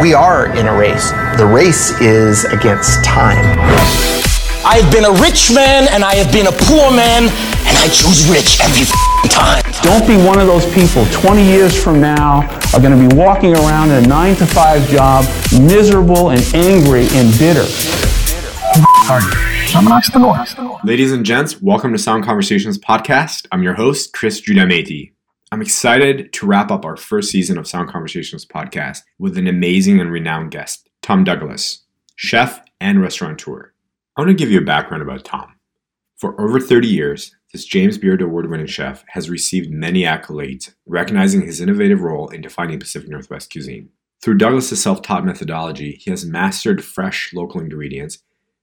We are in a race. The race is against time. I've been a rich man and I have been a poor man, and I choose rich every time. Don't be one of those people 20 years from now are going to be walking around in a 9 to 5 job, miserable and angry and bitter. Ladies and gents, welcome to Sound Conversations podcast. I'm your host, Chris Giuliametti. I'm excited to wrap up our first season of Sound Conversations podcast with an amazing and renowned guest, Tom Douglas, chef and restaurateur. I want to give you a background about Tom. For over 30 years, this James Beard Award winning chef has received many accolades, recognizing his innovative role in defining Pacific Northwest cuisine. Through Douglas's self taught methodology, he has mastered fresh local ingredients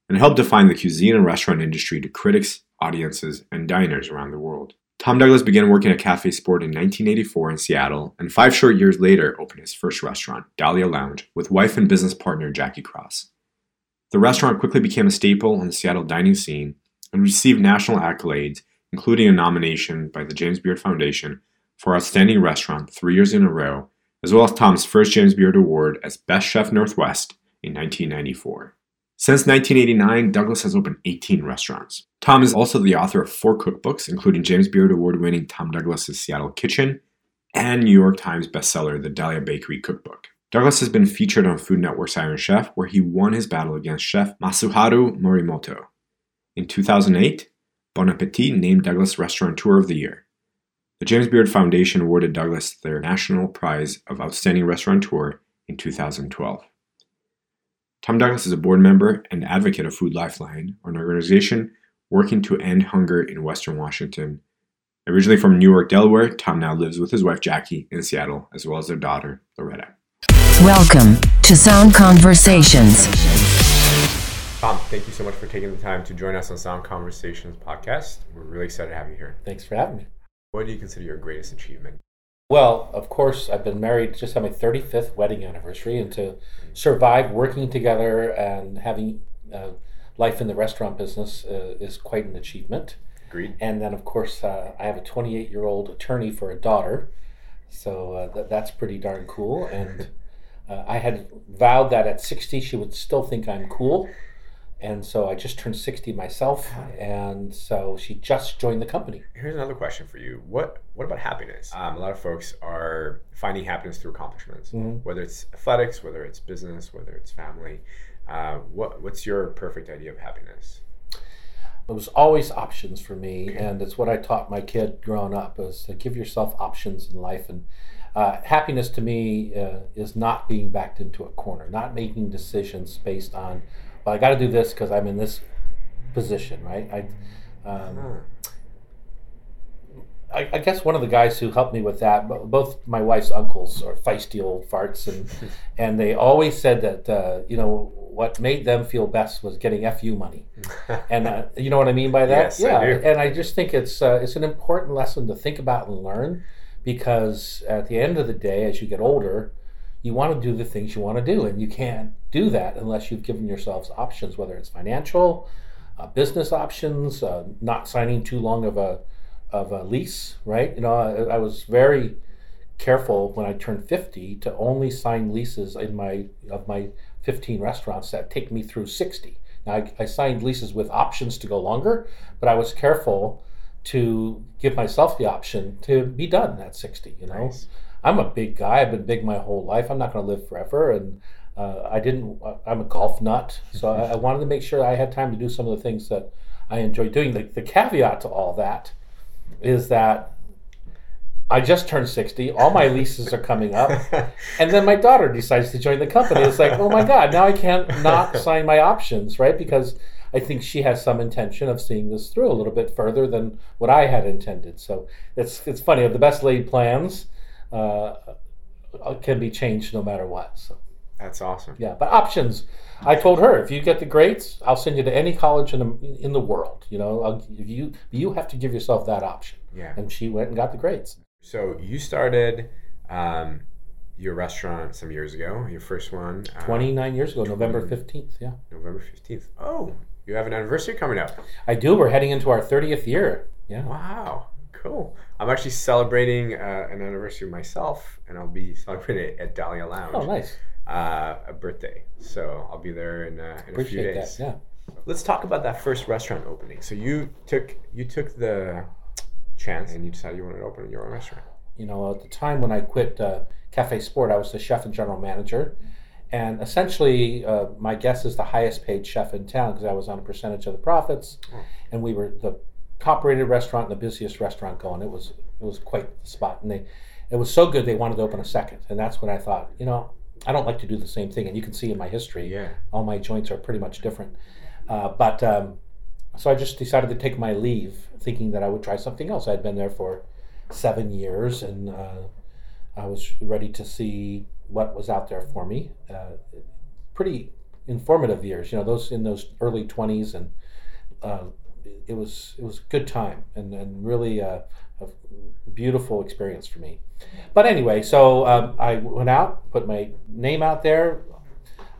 and helped define the cuisine and restaurant industry to critics, audiences, and diners around the world. Tom Douglas began working at Cafe Sport in 1984 in Seattle, and five short years later opened his first restaurant, Dahlia Lounge, with wife and business partner Jackie Cross. The restaurant quickly became a staple on the Seattle dining scene and received national accolades, including a nomination by the James Beard Foundation for Outstanding Restaurant three years in a row, as well as Tom's first James Beard Award as Best Chef Northwest in 1994. Since 1989, Douglas has opened 18 restaurants. Tom is also the author of four cookbooks, including James Beard Award winning Tom Douglas's Seattle Kitchen and New York Times bestseller, The Dahlia Bakery Cookbook. Douglas has been featured on Food Network's Iron Chef, where he won his battle against chef Masaharu Morimoto. In 2008, Bon Appetit named Douglas Restaurateur of the Year. The James Beard Foundation awarded Douglas their National Prize of Outstanding Restaurateur in 2012. Tom Douglas is a board member and advocate of Food Lifeline, an organization working to end hunger in Western Washington. Originally from Newark, Delaware, Tom now lives with his wife Jackie in Seattle, as well as their daughter, Loretta. Welcome to Sound Conversations. Tom, thank you so much for taking the time to join us on Sound Conversations podcast. We're really excited to have you here. Thanks for having me. What do you consider your greatest achievement? Well, of course, I've been married just on my 35th wedding anniversary, and to survive working together and having uh, life in the restaurant business uh, is quite an achievement. Agreed. And then, of course, uh, I have a 28 year old attorney for a daughter, so uh, th- that's pretty darn cool. And uh, I had vowed that at 60 she would still think I'm cool. And so I just turned 60 myself, and so she just joined the company. Here's another question for you. What what about happiness? Um, a lot of folks are finding happiness through accomplishments, Mhm. whether it's athletics, whether it's business, whether it's family. Uh, what what's your perfect idea of happiness? It was always options for me, and it's what I taught my kid growing up: is to give yourself options in life. And uh, happiness to me uh, is not being backed into a corner, not making decisions based on, well, I got to do this because I'm in this position, right? I, um, I, I guess one of the guys who helped me with that, both my wife's uncles are feisty old farts, and and they always said that uh, you know what made them feel best was getting fu money, and uh, you know what I mean by that. Yes, I yeah, do. and I just think it's uh, it's an important lesson to think about and learn, because at the end of the day, as you get older, you want to do the things you want to do, and you can't do that unless you've given yourselves options, whether it's financial, uh, business options, uh, not signing too long of a of a lease, right? You know, I, I was very careful when I turned 50 to only sign leases in my of my 15 restaurants that take me through 60. Now I, I signed leases with options to go longer, but I was careful to give myself the option to be done at 60. You know, Nice. I'm a big guy. I've been big my whole life. I'm not going to live forever, and uh, I didn't. I'm a golf nut, so I, I wanted to make sure I had time to do some of the things that I enjoy doing. The, the caveat to all that is that I just turned 60. All my leases are coming up. And then my daughter decides to join the company. It's like, oh my God, now I can't not sign my options, right? Because I think she has some intention of seeing this through a little bit further than what I had intended. So it's, it's funny. The best laid plans uh, can be changed no matter what. So That's awesome. yeah, but options. I told her if you get the grades, I'll send you to any college in the, in the world. You know, I'll, if you you have to give yourself that option. Yeah. And she went and got the grades. So you started um, your restaurant some years ago. Your first one. uh, 29 years ago, November 15th. Yeah. November fifteenth. Oh, you have an anniversary coming up. I do. We're heading into our 30th year. Yeah. Wow, cool. I'm actually celebrating uh, an anniversary myself, and I'll be celebrating it at Dahlia Lounge. Oh, nice. uh, a birthday. So I'll be there in, uh, in a few Appreciate days. that. Yeah. Let's talk about that first restaurant opening. So you took you took the chance and you decided you wanted to open your own restaurant. You know, at the time when I quit uh, Cafe Sport, I was the chef and general manager. And essentially, uh, my guess is the highest paid chef in town because I was on a percentage of the profits, and we were the top rated restaurant and the busiest restaurant going. It was it was quite the spot, and they it was so good they wanted to open a second, and that's when I thought, you know, I don't like to do the same thing, and you can see in my history, Yeah. all my joints are pretty much different. Uh, but um, so I just decided to take my leave, thinking that I would try something else. I'd been there for seven years, and uh, I was ready to see what was out there for me. Uh, pretty informative years, you know, those in those early twenties, and uh, it was it was a good time and, and really a, a beautiful experience for me. But anyway, so um, I went out, put my name out there.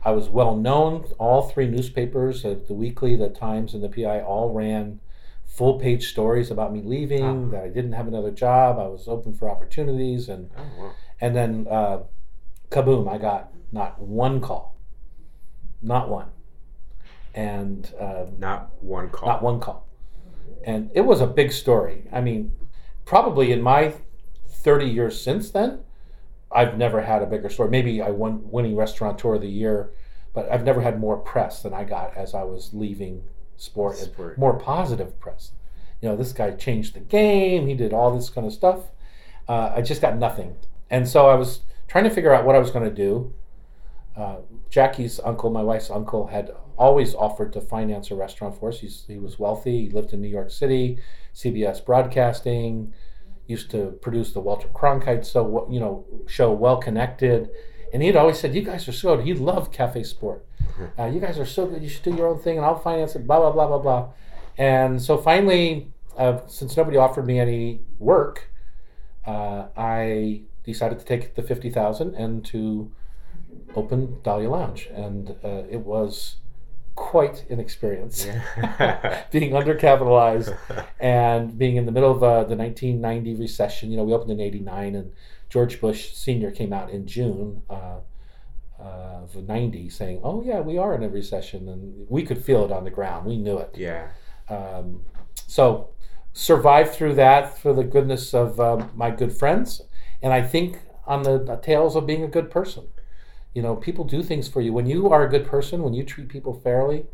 I was well known. All three newspapers, uh, the Weekly, the Times, and the PI, all ran full page stories about me leaving. That I didn't have another job. I was open for opportunities, and Oh wow. and then uh, kaboom! I got not one call, not one, and uh, Not one call. not one call. And it was a big story. I mean, probably in my 30 years since then, I've never had a bigger story. Maybe I won winning restaurateur of the year, but I've never had more press than I got as I was leaving sport, and Sport. more positive press. You know, this guy changed the game. He did all this kind of stuff. Uh, I just got nothing, and so I was trying to figure out what I was going to do. Uh, Jackie's uncle, my wife's uncle, had always offered to finance a restaurant for us. He's, he was wealthy. He lived in New York City, CBS Broadcasting, used to produce the Walter Cronkite so you know show, well connected, and he'd always said, "You guys are so good." He loved Cafe Sport. Uh, you guys are so good. You should do your own thing, and I'll finance it. Blah blah blah blah blah. And so finally, uh, since nobody offered me any work, uh, I decided to take the fifty thousand and to open Dahlia Lounge, and uh, it was quite an experience. being undercapitalized and being in the middle of uh, the 1990 recession. You know, we opened in '89, and George Bush Senior came out in June. Uh, uh, of 90 saying, Oh, yeah, we are in a recession. And we could feel it on the ground. We knew it. yeah. Um, so survived through that for the goodness of um, my good friends, and I think on the, the tails of being a good person. You know, people do things for you when you are a good person. When you treat people fairly,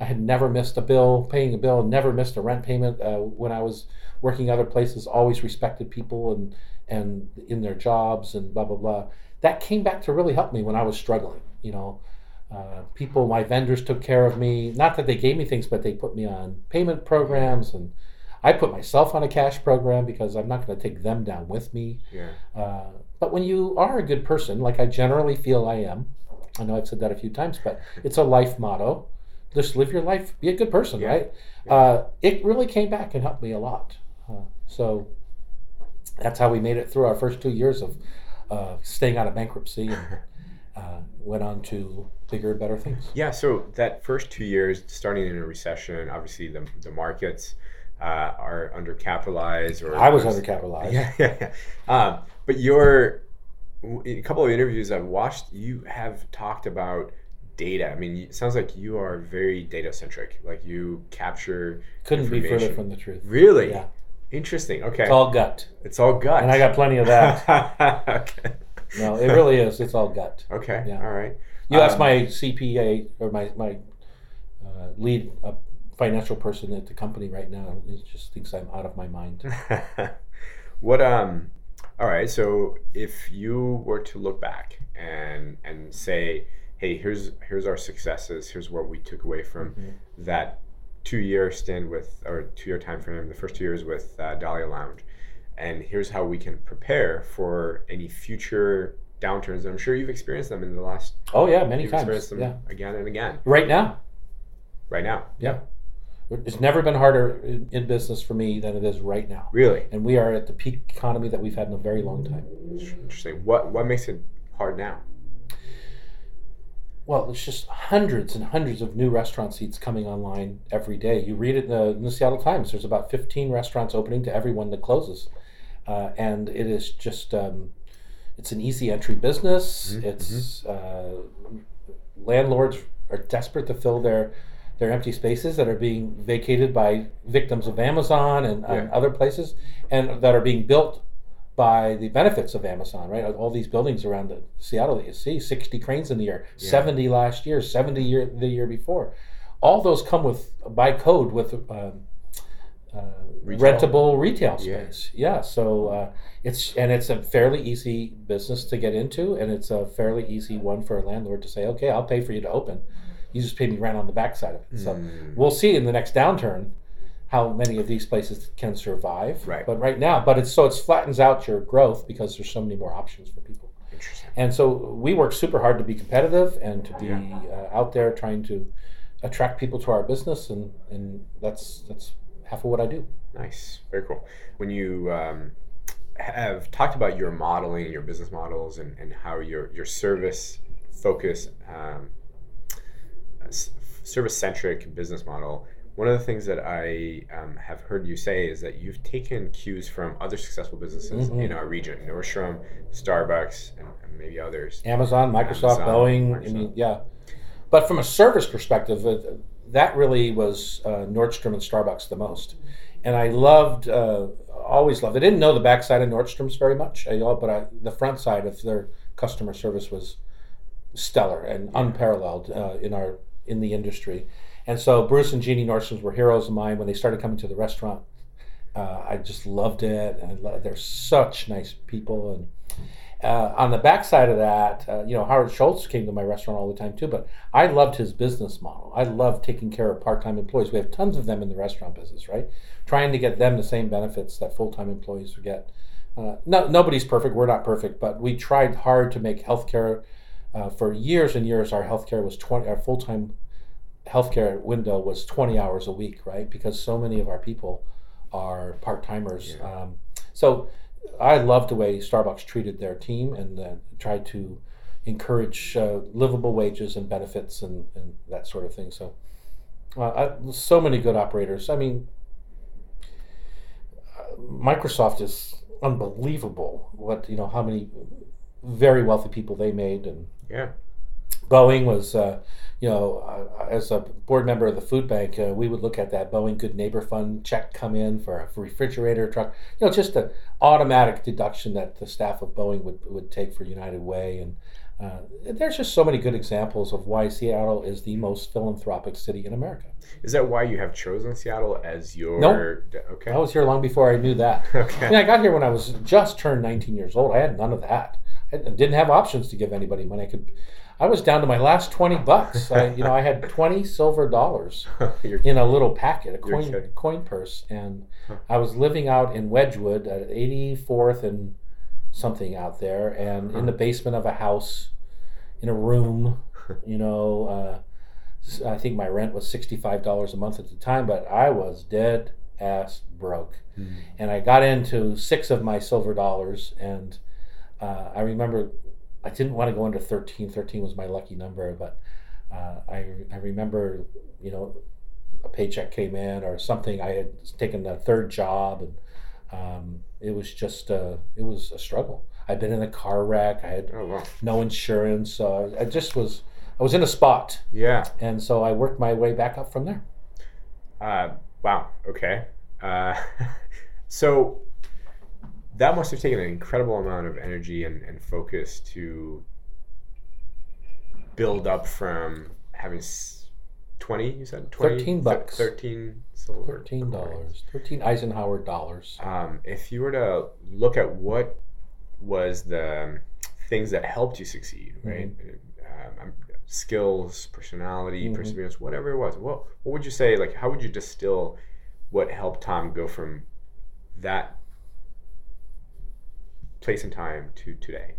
I had never missed a bill, paying a bill, never missed a rent payment. Uh, when I was working other places, always respected people and and in their jobs and blah blah blah. That came back to really help me when I was struggling. You know, uh, people, my vendors took care of me. Not that they gave me things, but they put me on payment programs, and I put myself on a cash program because I'm not going to take them down with me. Yeah. Uh, but when you are a good person, like I generally feel I am, I know I've said that a few times, but it's a life motto. Just live your life, be a good person, Yeah. right? Uh, it really came back and helped me a lot. Uh, so that's how we made it through our first two years of uh, staying out of bankruptcy and uh, went on to bigger and better things. Yeah, so that first two years, starting in a recession, obviously the, the markets uh, are undercapitalized. Or I was undercapitalized. Yeah, yeah, yeah. Um, but your in a couple of interviews I've watched, you have talked about data. I mean, it sounds like you are very data centric. Like you capture. Couldn't be further from the truth. Really Yeah. interesting. Okay, It's all gut. It's all gut. And I got plenty of that. okay. No, it really is. It's all gut. Okay. Yeah. All right. You Um, my CPA or my my uh, lead uh, financial person at the company right now. He just thinks I'm out of my mind. what um all right so if you were to look back and and say hey here's here's our successes here's what we took away from that two year stint with or two year time frame the first two years with uh, dahlia lounge and here's how we can prepare for any future downturns i'm sure you've experienced them in the last Oh yeah, many you've times. experienced them Yeah, again and again right now. right now Yeah, it's never been harder in, in business for me than it is right now. really And we are at the peak economy that we've had in a very long time. interesting what what makes it hard now Well, it's just hundreds and hundreds of new restaurant seats coming online every day. You read it in the, in the Seattle Times. There's about 15 restaurants opening to every one that closes, uh, and it is just um, it's an easy entry business. Mm-hmm, It's uh, landlords are desperate to fill their their empty spaces that are being vacated by victims of Amazon and, and other places, and that are being built by the benefits of Amazon. Right, all these buildings around the Seattle that you see, sixty cranes in the year, seventy last year, seventy year the year before. All those come with by code with. Um, uh, Retail. rentable retail Yeah. space. Yeah, so uh, it's and it's a fairly easy business to get into, and it's a fairly easy one for a landlord to say, "Okay, I'll pay for you to open. You just pay me rent on the backside of it." So Hmm. we'll see in the next downturn how many of these places can survive. Right. But right now, but it's so it flattens out your growth because there's so many more options for people. Interesting. And so we work super hard to be competitive and to be uh, out there trying to attract people to our business, and and that's that's half of what I do. Nice, very cool. When you um, have talked about your modeling, your business models, and, and how your your service focus, um, service centric business model, one of the things that I um, have heard you say is that you've taken cues from other successful businesses in our region, Nordstrom, Starbucks, and, and maybe others. Amazon, Microsoft, Amazon, Boeing. I mean, yeah. But from a service perspective, uh, that really was uh, Nordstrom and Starbucks the most. And I loved, uh, always loved. I didn't know the backside of Nordstrom's very much, I, but I, the front side of their customer service was stellar and unparalleled uh, in our in the industry. And so Bruce and Jeannie Nordstroms were heroes of mine when they started coming to the restaurant. Uh, I just loved it, and they're such nice people. And uh, on the backside of that, uh, you know, Howard Schultz came to my restaurant all the time too. But I loved his business model. I love taking care of part-time employees. We have tons of them in the restaurant business, right? Trying to get them the same benefits that full-time employees get. Uh, no, nobody's perfect. We're not perfect, but we tried hard to make healthcare. Uh, for years and years, our healthcare was twenty. Our full-time healthcare window was 20 hours a week, right? Because so many of our people are part timers. Um, so I loved the way Starbucks treated their team and uh, tried to encourage uh, livable wages and benefits and, and that sort of thing. So, uh, I, so many good operators. I mean, uh, Microsoft is unbelievable. What you know, how many very wealthy people they made and Yeah. Boeing was, uh, you know, uh, as a board member of the food bank, uh, we would look at that Boeing Good Neighbor Fund check come in for a refrigerator truck. You know, just an automatic deduction that the staff of Boeing would, would take for United Way. And uh, there's just so many good examples of why Seattle is the most philanthropic city in America. Is that why you have chosen Seattle as your? Nope. Okay. I was here long before I knew that. Okay. I mean, I got here when I was just turned 19 years old. I had none of that. I didn't have options to give anybody money. I could. I was down to my last 20 bucks. I, you know, I had 20 silver dollars in a little packet, a coin coin purse, and I was living out in Wedgwood at 84th and something out there, and in the basement of a house, in a room. You know, uh, I think my rent was $65 a month at the time, but I was dead ass broke, and I got into six of my silver dollars, and uh, I remember I didn't want to go under 13. 13 was my lucky number, but uh, I, I remember, you know, a paycheck came in or something. I had taken a third job, and um, it was just uh, it was a struggle. I'd been in a car wreck. I had Oh wow. no insurance. So I just was I was in a spot, Yeah. and so I worked my way back up from there. Uh, wow. Okay. Uh, so that must have taken an incredible amount of energy and, and focus to build up from having 20, you said? 20, 13 bucks. 13 silver. Thirteen dollars, thirteen Eisenhower dollars. Um, if you were to look at what was the things that helped you succeed, right? Um, um, skills, personality, Mhm. perseverance, whatever it was. What what would you say? Like, how would you distill what helped Tom go from that place and time to today?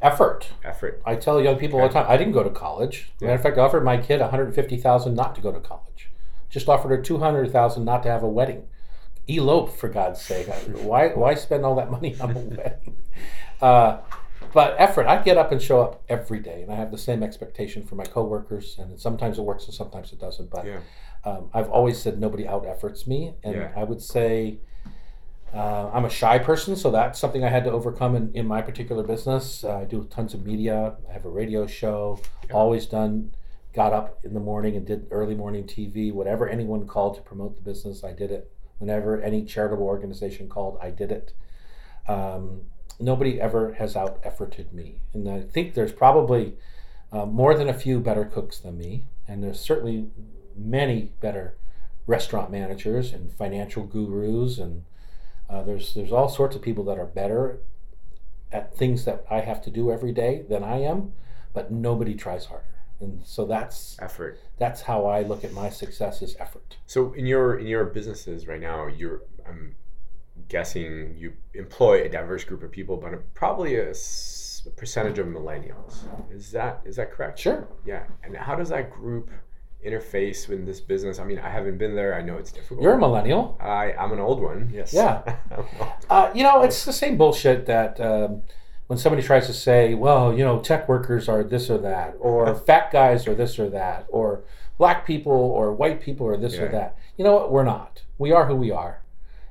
Effort. Effort. I tell young people all the time, I didn't go to college. Matter of fact, I offered my kid 150,000 not to go to college. Just offered her 200,000 not to have a wedding. Elope, for God's sake. Why, why spend all that money on a wedding? Uh, but effort, I get up and show up every day, and I have the same expectation for my coworkers. And sometimes it works and sometimes it doesn't. But Yeah. um, I've always said nobody out efforts me, and Yeah. I would say Uh, I'm a shy person, so that's something I had to overcome in, in my particular business. Uh, I do tons of media. I have a radio show. Always done. Got up in the morning and did early morning TV. Whatever anyone called to promote the business, I did it. Whenever any charitable organization called, I did it. Um, nobody ever has out efforted me, and I think there's probably uh, more than a few better cooks than me, and there's certainly many better restaurant managers and financial gurus and uh, there's there's all sorts of people that are better at things that I have to do every day than I am, but nobody tries harder. And so that's Effort. that's how I look at my success is effort. So in your in your businesses right now, you're I'm guessing you employ a diverse group of people, but probably a percentage of millennials. Is that is that correct? Sure. Yeah. And how does that group interface with this business? I mean, I haven't been there. I know it's difficult. You're a millennial. I I'm an old one. Yes. Yeah. Uh, you know, it's the same bullshit that um, when somebody tries to say, well, you know, tech workers are this or that, or fat guys are this or that, or black people or white people are this Yeah. or that. You know what? We're not. We are who we are.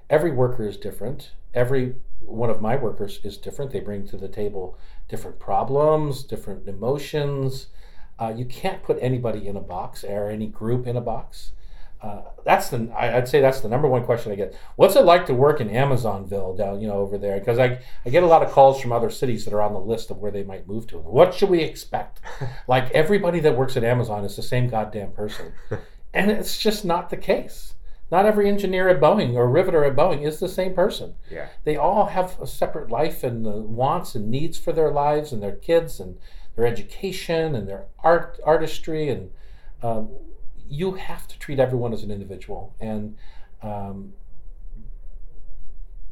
Every worker is different. Every one of my workers is different. They bring to the table different problems, different emotions. Uh, you can't put anybody in a box or any group in a box. Uh, that's the I- I'd say that's the number one question I get. What's it like to work in Amazonville down you know over there? Because I I get a lot of calls from other cities that are on the list of where they might move to. What should we expect? like everybody that works at Amazon is the same goddamn person, and it's just not the case. Not every engineer at Boeing or riveter at Boeing is the same person. Yeah. They all have a separate life and the wants and needs for their lives and their kids and their education and their art artistry and um, you have to treat everyone as an individual and um,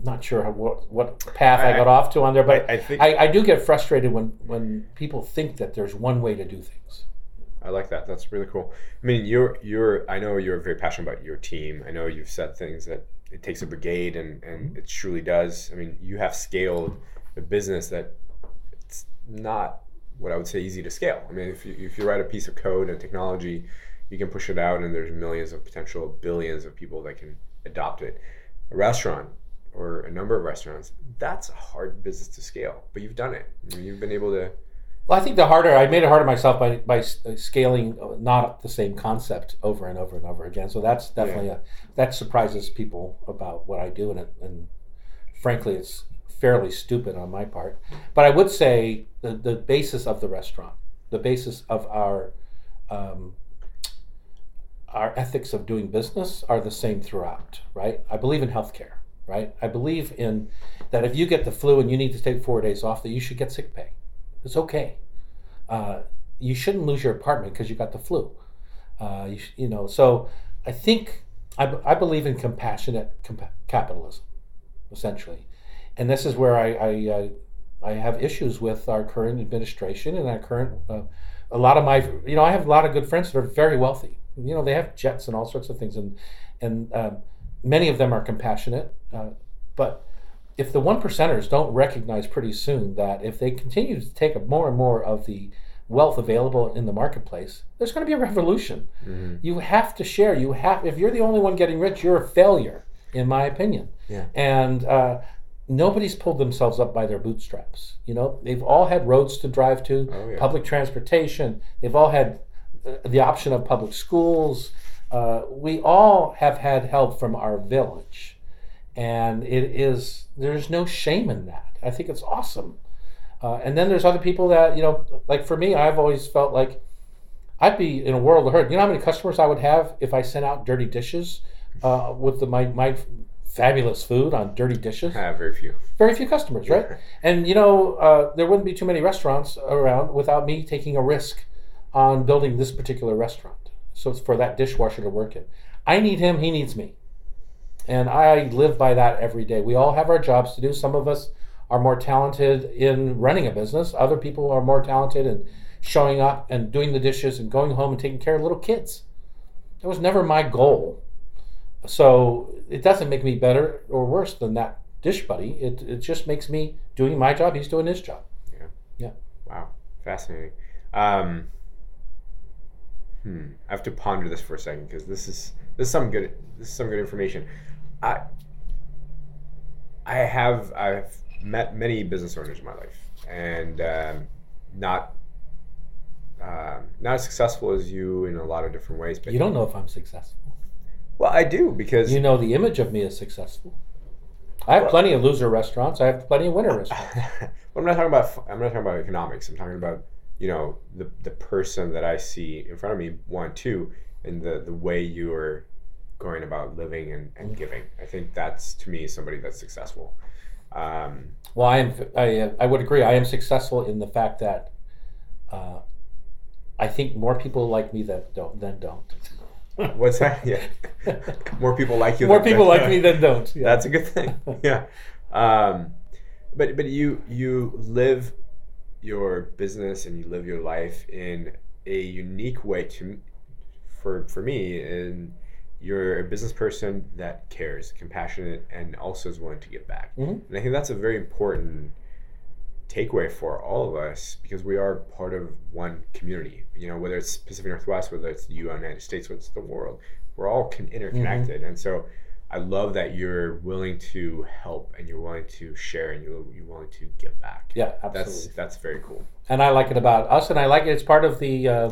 not sure how, what what path I, I- got off to on there, but I- I think- I, I do get frustrated when when people think that there's one way to do things. I like that. That's really cool. I mean, you're you're. I know you're very passionate about your team. I know you've said things that it takes a brigade, and and it truly does. I mean, you have scaled a business that it's not what I would say easy to scale. I mean, if you if you write a piece of code and technology, you can push it out, and there's millions of potential billions of people that can adopt it. A restaurant or a number of restaurants, that's a hard business to scale, but you've done it. I mean, you've been able to. Well, I think the harder I made it harder myself by by scaling uh, not the same concept over and over and over again. So that's definitely a that surprises people about what I do, and and frankly, it's fairly stupid on my part. But I would say the the basis of the restaurant, the basis of our um, our ethics of doing business are the same throughout, right? I believe in healthcare, right? I believe in that if you get the flu and you need to take four days off, that you should get sick pay. It's okay. Uh, you shouldn't lose your apartment because you got the flu. Uh, you, you know, so I think I, I believe in compassionate compa- capitalism, essentially, and this is where I I, uh, I have issues with our current administration and our current. Uh, a lot of my, you know, I have a lot of good friends that are very wealthy. You know, they have jets and all sorts of things, and and um, many of them are compassionate, uh, but if the one percenters don't recognize pretty soon that if they continue to take up more and more of the wealth available in the marketplace, there's going to be a revolution. You have to share. You have. If you're the only one getting rich, you're a failure, in my opinion. Yeah. And uh, nobody's pulled themselves up by their bootstraps. You know, they've all had roads to drive to, Oh, yeah. public transportation. They've all had uh, the option of public schools. Uh, we all have had help from our village and it is there's no shame in that i think it's awesome uh, and then there's other people that you know like for me i've always felt like i'd be in a world of hurt you know how many customers i would have if i sent out dirty dishes uh, with the, my, my fabulous food on dirty dishes have very few. very few customers right and you know uh, there wouldn't be too many restaurants around without me taking a risk on building this particular restaurant so it's for that dishwasher to work in i need him he needs me and I live by that every day. We all have our jobs to do. Some of us are more talented in running a business. Other people are more talented in showing up and doing the dishes and going home and taking care of little kids. That was never my goal. So it doesn't make me better or worse than that dish buddy. It, it just makes me doing my job. He's doing his job. Yeah. Yeah. Wow, fascinating. Um, hmm, I have to ponder this for a second because this is this is some good this is some good information. I I have I've met many business owners in my life, and um, not um, not as successful as you in a lot of different ways. But You don't know if I'm successful. Well, I do because You know the image of me is successful. I have plenty of loser restaurants. I have plenty of winner restaurants. Well, I'm not talking about. I'm not talking about economics. I'm talking about you know the the person that I see in front of me. One, two, and the the way you are going about living and, and giving. I think that's to me somebody that's successful. Um, Well, I am. I, I would agree. I am successful in the fact that uh, I think more people like me than don't than don't. what's that? Yeah, more people like you. more people like me than don't. Yeah. That's a good thing. yeah. Um, but but you you live your business and you live your life in a unique way to for for me and you're a business person that cares, compassionate, and also is willing to give back. Mhm. And I think that's a very important takeaway for all of us because we are part of one community. You know, whether it's Pacific Northwest, whether it's the United States, whether it's the world, we're all con- interconnected. And so I love that you're willing to help and you're willing to share and you're, you're willing to give back. Yeah, That's absolutely. that's very cool. and I like it about us, and I like it. It's part of the. Uh,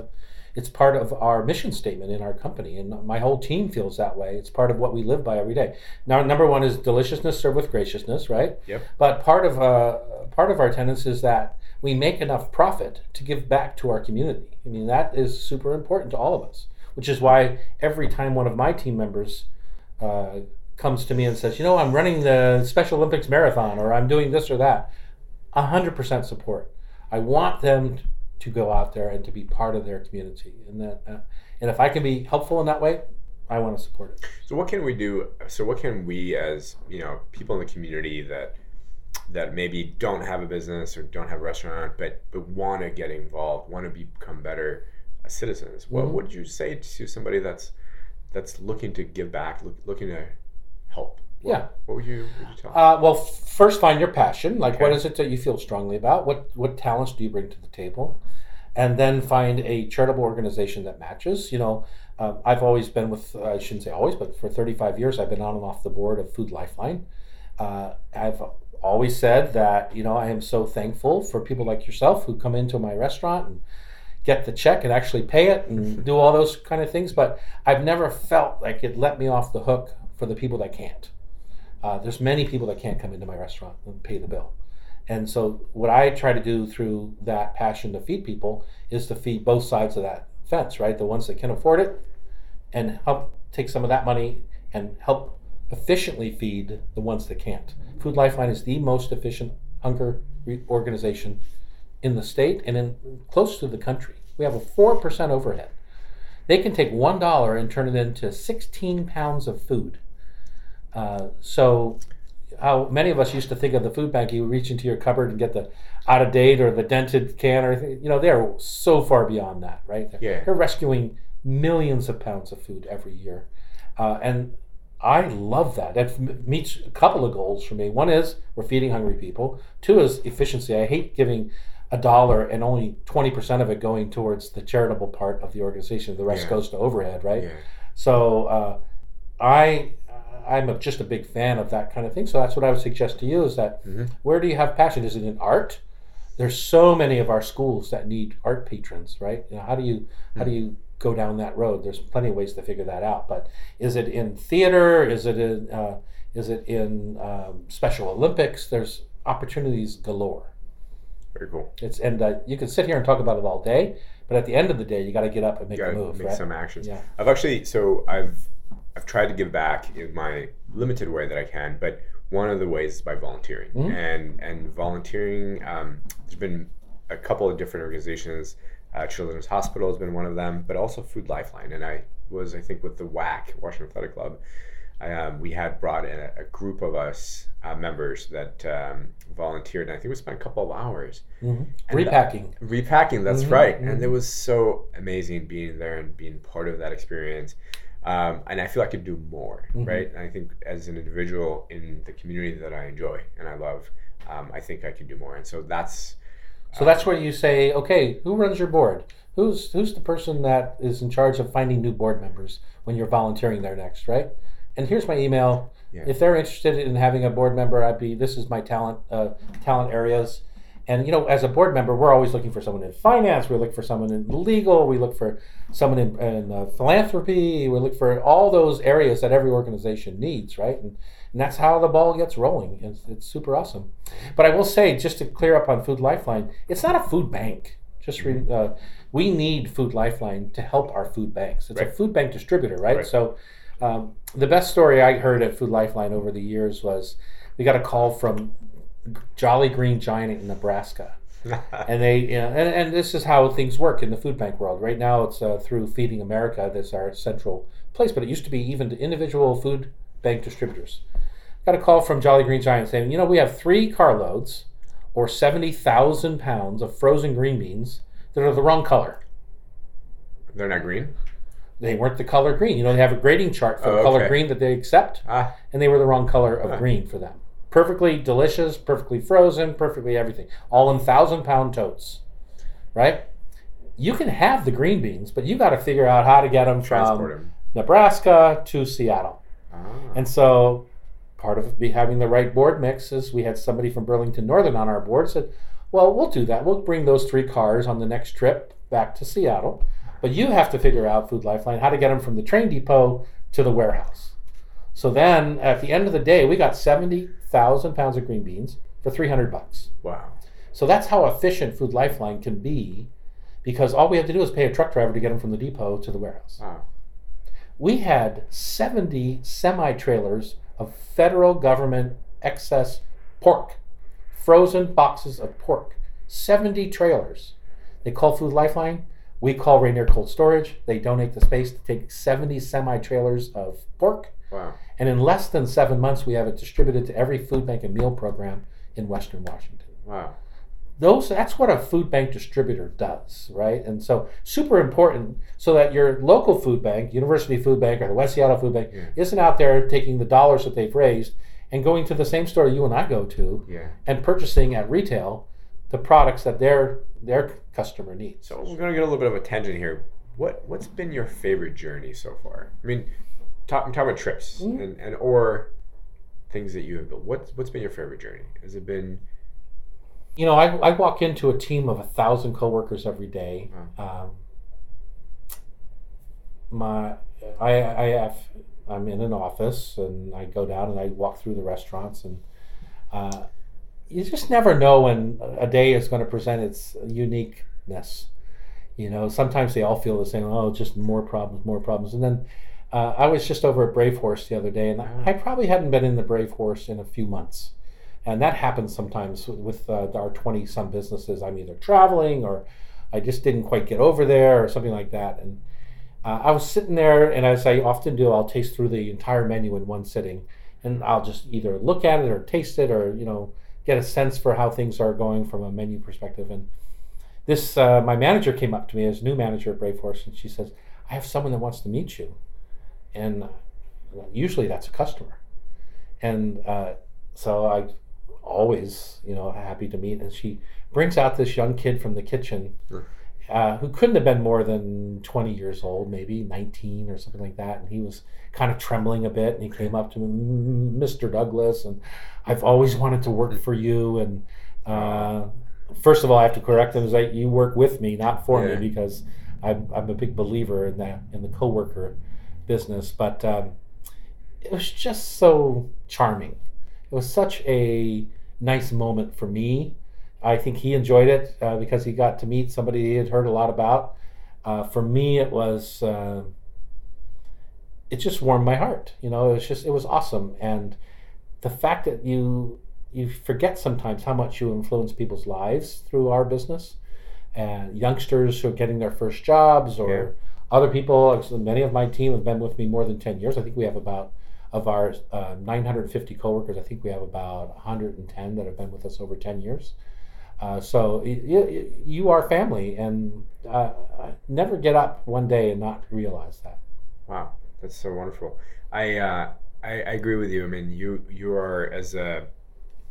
it's part of our mission statement in our company, and my whole team feels that way. It's part of what we live by every day. Now, number one is deliciousness served with graciousness, right? Yep. But part of uh, part of our tenets is that we make enough profit to give back to our community. I mean, that is super important to all of us. Which is why every time one of my team members uh, comes to me and says, "You know, I'm running the Special Olympics marathon, or I'm doing this or that," hundred percent support. I want them to go out there and to be part of their community, and that, uh, and if I can be helpful in that way, I want to support it. So what can we do? So what can we as you know people in the community that that maybe don't have a business or don't have a restaurant but but want to get involved, want to become better citizens? What Mhm. would you say to somebody that's that's looking to give back, look, looking to help? What, Yeah. What would you would you tell? Uh, well, first find your passion. Like, what Okay. is it that you feel strongly about? What what talents do you bring to the table? And then find a charitable organization that matches. You know, um, I've always been with. uh, I shouldn't say always, but for 35 years, I've been on and off the board of Food Lifeline. Uh, I've always said that you know I am so thankful for people like yourself who come into my restaurant and get the check and actually pay it and do all those kind of things. But I've never felt like it let me off the hook for the people that can't. Uh, there's many people that can't come into my restaurant and pay the bill. And so, what I try to do through that passion to feed people is to feed both sides of that fence, right? The ones that can afford it and help take some of that money and help efficiently feed the ones that can't. Food Lifeline is the most efficient hunger organization in the state and in close to the country. We have a 4% overhead. They can take $1 and turn it into 16 pounds of food. Uh, so, how many of us used to think of the food bank? You reach into your cupboard and get the out of date or the dented can, or you know, they're so far beyond that, right? They're, Yeah. they're rescuing millions of pounds of food every year, uh, and I love that. That meets a couple of goals for me. One is we're feeding hungry people. Two is efficiency. I hate giving a dollar and only twenty percent of it going towards the charitable part of the organization. The rest Yeah. goes to overhead, right? Yeah. So uh, I I'm a, just a big fan of that kind of thing. So that's what I would suggest to you is that Mhm. where do you have passion? Is it in art? There's so many of our schools that need art patrons, right? You know, how do you how do you go down that road? There's plenty of ways to figure that out. But is it in theater? Is it in uh, is it in um, Special Olympics? There's opportunities galore. Very cool. It's and uh, you can sit here and talk about it all day, but at the end of the day, you got to get up and make a move, make right? some actions. Yeah. I've actually so I've I've tried to give back in my limited way that I can, but one of the ways is by volunteering Mhm. and and volunteering. Um, there's been a couple of different organizations. Uh, Children's Hospital has been one of them, but also Food Lifeline. And I was I think with the WAC Washington Athletic Club. Um, we had brought in a, a group of us uh, members that um, volunteered, and I think we spent a couple of hours hmm And, uh, Repacking. repacking that's Mhm, right and it was so amazing being there and being part of that experience um, and i feel i could do more Mhm. right and i think as an individual in the community that i enjoy and i love um, i think i can do more and so that's So that's where you say, okay, who runs your board? Who's who's the person that is in charge of finding new board members when you're volunteering there next, right? And here's my email. Yeah. If they're interested in having a board member, I'd be. This is my talent uh, talent areas. And you know, as a board member, we're always looking for someone in finance. We look for someone in legal. We look for someone in, in uh, philanthropy. We look for all those areas that every organization needs, right? And, and that's how the ball gets rolling. It's, it's super awesome. But I will say, just to clear up on Food Lifeline, it's not a food bank. Just re, uh, we need Food Lifeline to help our food banks. It's a food bank distributor, right? Right. So um, the best story I heard at Food Lifeline over the years was we got a call from Jolly Green Giant in Nebraska. and they, you know, and, and this is how things work in the food bank world. Right now, it's uh, through Feeding America that's our central place, but it used to be even to individual food bank distributors. Got a call from Jolly Green Giant saying, you know, we have three carloads or 70,000 pounds of frozen green beans that are the wrong color. They're not green. They weren't the color green. You know, they have a grading chart for Oh, the color okay. green that they accept, Ah, and they were the wrong color of Huh. green for them. Perfectly delicious, perfectly frozen, perfectly everything. All in thousand pound totes, right? You can have the green beans, but you got to figure out how to get them transport from them. Nebraska to Seattle. Ah. And so part of be having the right board mix is we had somebody from Burlington Northern on our board said, well, we'll do that. We'll bring those three cars on the next trip back to Seattle. But you have to figure out Food Lifeline how to get them from the train depot to the warehouse. So then at the end of the day, we got 70,000 pounds of green beans for 300 bucks. Wow. So that's how efficient Food Lifeline can be because all we have to do is pay a truck driver to get them from the depot to the warehouse Wow. we had 70 semi trailers of federal government excess pork, frozen boxes of pork. 70 trailers. They call Food Lifeline. We call Rainier Cold Storage. They donate the space to take 70 semi trailers of pork. Wow. And in less than seven months, we have it distributed to every food bank and meal program in Western Washington Wow. those that's what a food bank distributor does right and so super important so that your local food bank university food bank or the west seattle food bank Yeah. isn't out there taking the dollars that they've raised and going to the same store you and i go to Yeah. and purchasing at retail the products that their their customer needs So we're gonna get a little bit of a tangent here. What what's been your favorite journey so far? I mean, talk, I'm talking about trips Mm-hmm. and, and or things that you have built. What's what's been your favorite journey? Has it been you know i, I walk into a team of a thousand coworkers every day um, my I, I have I'm in an office and I go down and I walk through the restaurants and uh, you just never know when a day is going to present its uniqueness. You know, sometimes they all feel the same. Oh, just more problems, more problems. And then uh, I was just over at Brave Horse the other day, and I probably hadn't been in the Brave Horse in a few months. And that happens sometimes with, with uh, our 20 some businesses. I'm either traveling or I just didn't quite get over there or something like that. And uh, I was sitting there, and as I often do, I'll taste through the entire menu in one sitting, and I'll just either look at it or taste it, or you know, get a sense for how things are going from a menu perspective. And this, uh, my manager came up to me as new manager at Brave Horse, and she says, "I have someone that wants to meet you," and uh, usually that's a customer, and uh, so I always, you know, happy to meet. And she brings out this young kid from the kitchen uh, who couldn't have been more than 20 years old, maybe 19 or something like that. And he was kind of trembling a bit. And he came up to me, Mr. Douglas, and I've always wanted to work for you. And uh, first of all, I have to correct him: is that you work with me, not for Yeah. me, because I'm, I'm a big believer in that in the coworker business. But um, it was just so charming. It was such a nice moment for me. I think he enjoyed it uh, because he got to meet somebody he had heard a lot about. Uh, for me, it was uh, it just warmed my heart. You know, it was just it was awesome, and the fact that you you forget sometimes how much you influence people's lives through our business, and youngsters who are getting their first jobs or. Other people. actually, Many of my team have been with me more than ten years. I think we have about of our uh, 950 coworkers. I think we have about 110 that have been with us over 10 years. Uh, so you, you are family, and uh, never get up one day and not realize that. Wow, that's so wonderful. I, uh, I I agree with you. I mean, you you are as a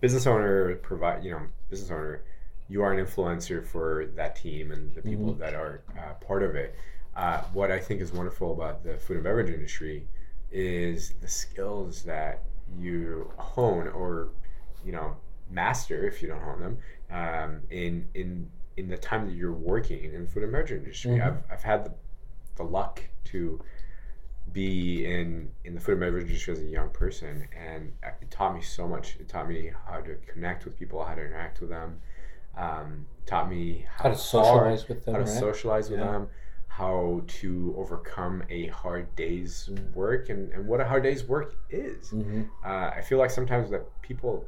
business owner, provide you know business owner, you are an influencer for that team and the people that are uh, part of it. Uh, what I think is wonderful about the food and beverage industry is the skills that you hone or you know master if you don't hone them um, in in in the time that you're working in the food and beverage industry. Mhm. I've I've had the the luck to be in in the food and beverage industry as a young person, and it taught me so much. It taught me how to connect with people, how to interact with them. Um, taught me How to hard- socialize with them, how to right? socialize with Yeah. them, how to overcome a hard day's work, and, and what a hard day's work is. Mhm. Uh, I feel like sometimes that people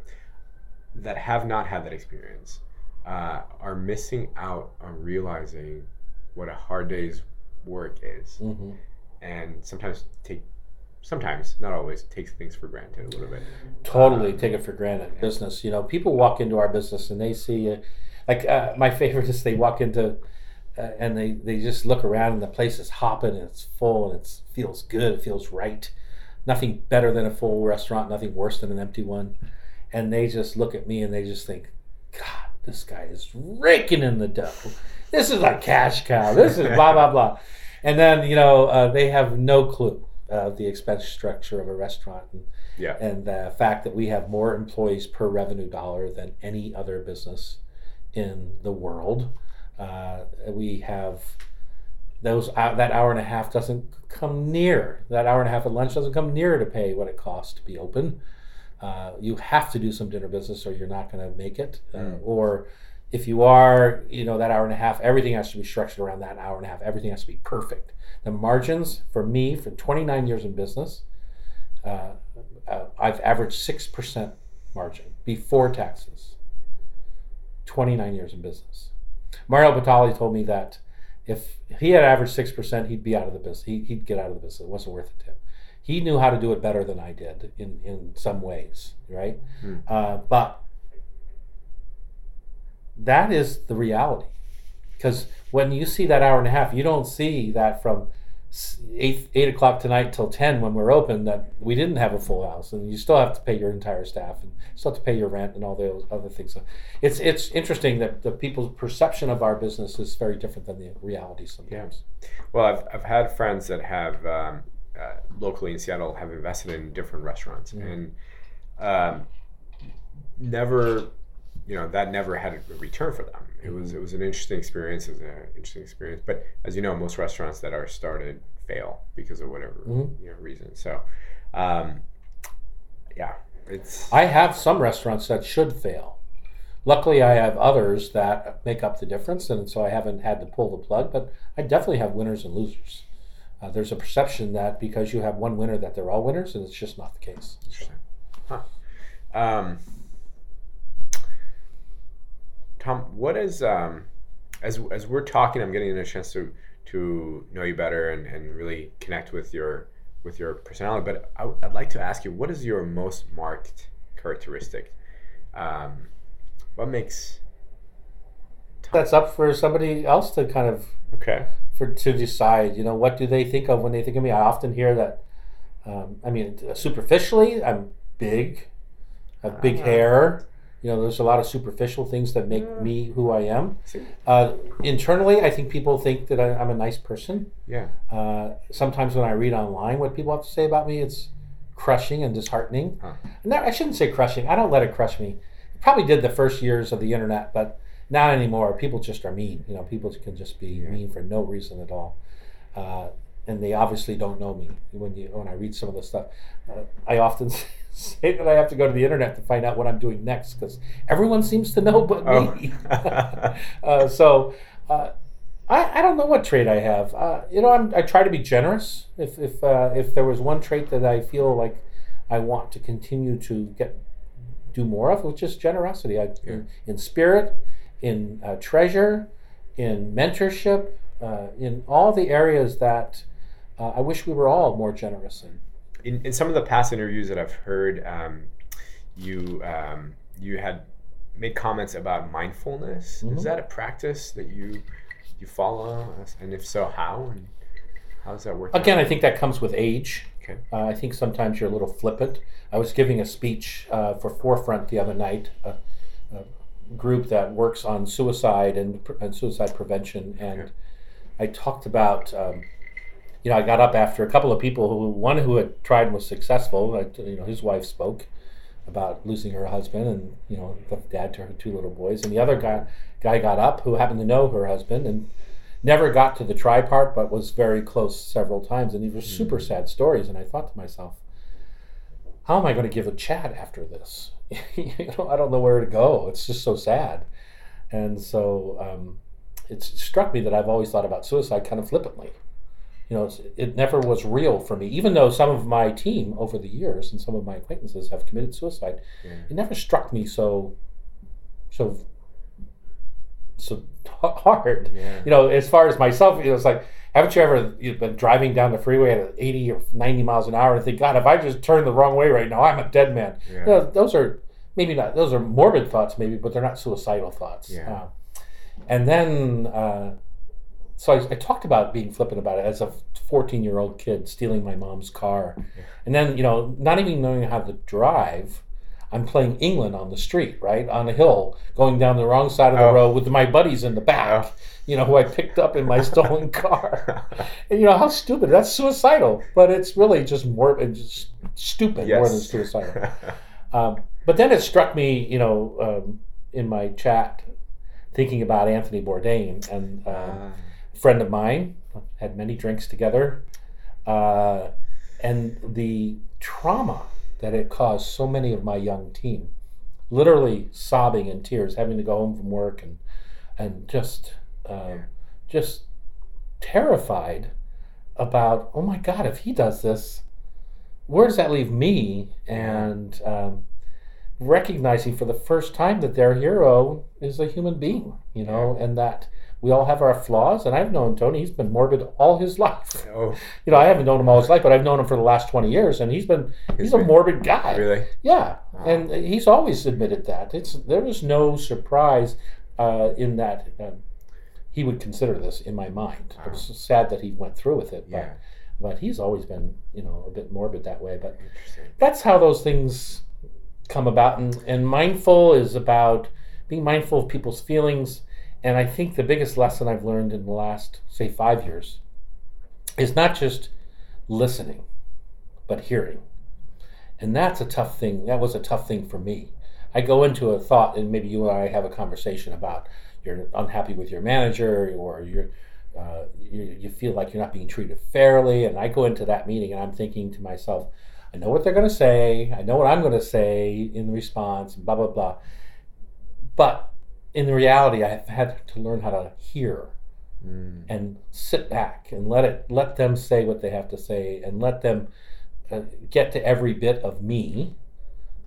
that have not had that experience uh, are missing out on realizing what a hard day's work is, Mhm. and sometimes take, sometimes not always takes things for granted a little bit. totally take it for granted business you know people walk into our business and they see uh, like uh, my favorite is they walk into and they they just look around and the place is hopping and it's full and it feels good it feels right. Nothing better than a full restaurant nothing worse than an empty one. And they just look at me and they just think god this guy is raking in the dough. This is a cash cow. This is blah blah blah. And then you know uh, they have no clue of the expense structure of a restaurant and Yeah. and the fact that we have more employees per revenue dollar than any other business in the world. Uh, we have those uh, that hour and a half doesn't come near that hour and a half at lunch doesn't come near to pay what it costs to be open. Uh, you have to do some dinner business or you're not going to make it. Uh, or if you are, you know, that hour and a half, everything has to be structured around that hour and a half. Everything has to be perfect. The margins for me, for 29 years in business, uh, uh, I've averaged 6% margin before taxes. 29 years in business. Mario Batali told me that if he had averaged 6%, he'd be out of the business. He, he'd get out of the business. It wasn't worth it to him. He knew how to do it better than I did in, in some ways, right? Uh, but that is the reality. Because when you see that hour and a half, you don't see that from eight eight o'clock tonight till ten when we're open that we didn't have a full house, and you still have to pay your entire staff and still have to pay your rent and all the other things. So it's it's interesting that the people's perception of our business is very different than the reality sometimes. Well, I've, I've had friends that have um, uh, locally in Seattle have invested in different restaurants and um, never, you know, that never had a return for them. It was it was an interesting experience. It was an interesting experience. But as you know, most restaurants that are started fail because of whatever Mhm. you know reason. So, um, yeah, it's I have some restaurants that should fail. Luckily, I have others that make up the difference, and so I haven't had to pull the plug. But I definitely have winners and losers. Uh, there's a perception that because you have one winner, that they're all winners, and it's just not the case. Interesting. Huh. Um, Tom, what is um, as as we're talking, I'm getting a chance to to know you better and, and really connect with your with your personality. But I, would like to ask you, what is your most marked characteristic? Um, what makes That's up for somebody else to kind of okay? for to decide. You know, what do they think of when they think of me? I often hear that. Um, I mean, superficially, I'm big, I have big hair. You know, there's a lot of superficial things that make me who I am. Uh, internally, I think people think that I, I'm a nice person. Yeah. Uh, sometimes when I read online what people have to say about me, it's crushing and disheartening. Huh. No, I shouldn't say crushing. I don't let it crush me. It probably did the first years of the internet, but not anymore. People just are mean. You know, people can just be mean for no reason at all. Uh, and they obviously don't know me when you when I read some of the stuff. Uh, I often say that I have to go to the internet to find out what I'm doing next because everyone seems to know but Oh. me. uh, so uh, I, I don't know what trait I have. Uh, you know, I'm, I try to be generous. If if uh, if there was one trait that I feel like I want to continue to get do more of, which is generosity. I, in, in spirit, in uh, treasure, in mentorship, uh, in all the areas that uh, I wish we were all more generous in. in, in some of the past interviews that I've heard, um, you um, you had made comments about mindfulness. Mm-hmm. Is that a practice that you you follow? And if so, how? And how does that work? out? Again, I think that comes with age. Okay. Uh, I think sometimes you're a little flippant. I was giving a speech uh, for Forefront the other night, a, a group that works on suicide and, and suicide prevention, and Okay. I talked about um, you know, I got up after a couple of people who one who had tried and was successful. Like, you know, his wife spoke about losing her husband and you know the dad to her two little boys, and the other guy guy got up who happened to know her husband and never got to the try part, but was very close several times. And these were super sad stories. And I thought to myself, how am I going to give a chat after this? you know, I don't know where to go. It's just so sad. And so um, it struck me that I've always thought about suicide kind of flippantly. You know, it's, it never was real for me, even though some of my team over the years and some of my acquaintances have committed suicide. It never struck me so, so, so hard. You know, as far as myself, you know, it's like, haven't you ever you've been driving down the freeway at 80 or 90 miles an hour and think, God, if I just turn the wrong way right now, I'm a dead man. Yeah. You know, those are maybe not, those are morbid thoughts, maybe, but they're not suicidal thoughts. Yeah. Uh, and then, uh, so I, I talked about being flippant about it as a 14 year old kid stealing my mom's car. And then, you know, not even knowing how to drive, I'm playing England on the street, right? On a hill, going down the wrong side of the Oh. road with my buddies in the back, Oh. you know, who I picked up in my stolen car. And, you know, how stupid. That's suicidal, but it's really just more it's just stupid more than suicidal. Um, but then it struck me, you know, um, in my chat, thinking about Anthony Bourdain and um, Ah. Friend of mine had many drinks together, uh, and the trauma that it caused so many of my young team, literally sobbing in tears, having to go home from work and and just um, just terrified about oh my god if he does this where does that leave me? And um, recognizing for the first time that their hero is a human being you know and that we all have our flaws and i've known tony he's been morbid all his life oh, you know i haven't known him all his life but i've known him for the last 20 years and he's been he's a morbid guy really? yeah, and he's always admitted that. It's there was no surprise uh, in that um, he would consider this in my mind. It was sad that he went through with it, but Yeah. but he's always been you know a bit morbid that way. But that's how those things come about, and and mindful is about being mindful of people's feelings. And I think the biggest lesson I've learned in the last say five years is not just listening, but hearing. And that's a tough thing. That was a tough thing for me. I go into a thought, and maybe you and I have a conversation about you're unhappy with your manager, or you're uh, you, you feel like you're not being treated fairly. And I go into that meeting, and I'm thinking to myself, I know what they're going to say. I know what I'm going to say in response. Blah blah blah. But in reality, I've had to learn how to hear Mm. and sit back and let it let them say what they have to say and let them uh, get to every bit of me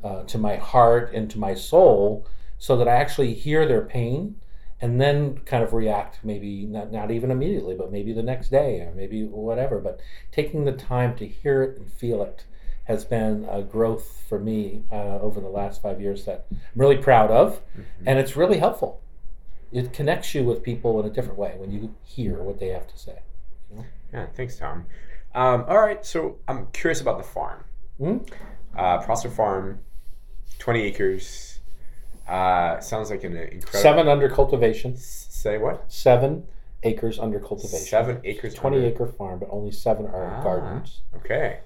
uh, to my heart and to my soul so that i actually hear their pain and then kind of react maybe not, not even immediately but maybe the next day or maybe whatever but taking the time to hear it and feel it has been a growth for me uh, over the last five years that i'm really proud of and it's really helpful it connects you with people in a different way when you hear what they have to say. Yeah, thanks, Tom. Um, all right, so I'm curious about the farm. Mhm. Uh, Prosser Farm, 20 acres. Uh, sounds like an incredible. Seven under cultivation, Say what? seven acres under cultivation. Seven acres. 20 under- acre farm, but only seven are Ah. gardens. Okay.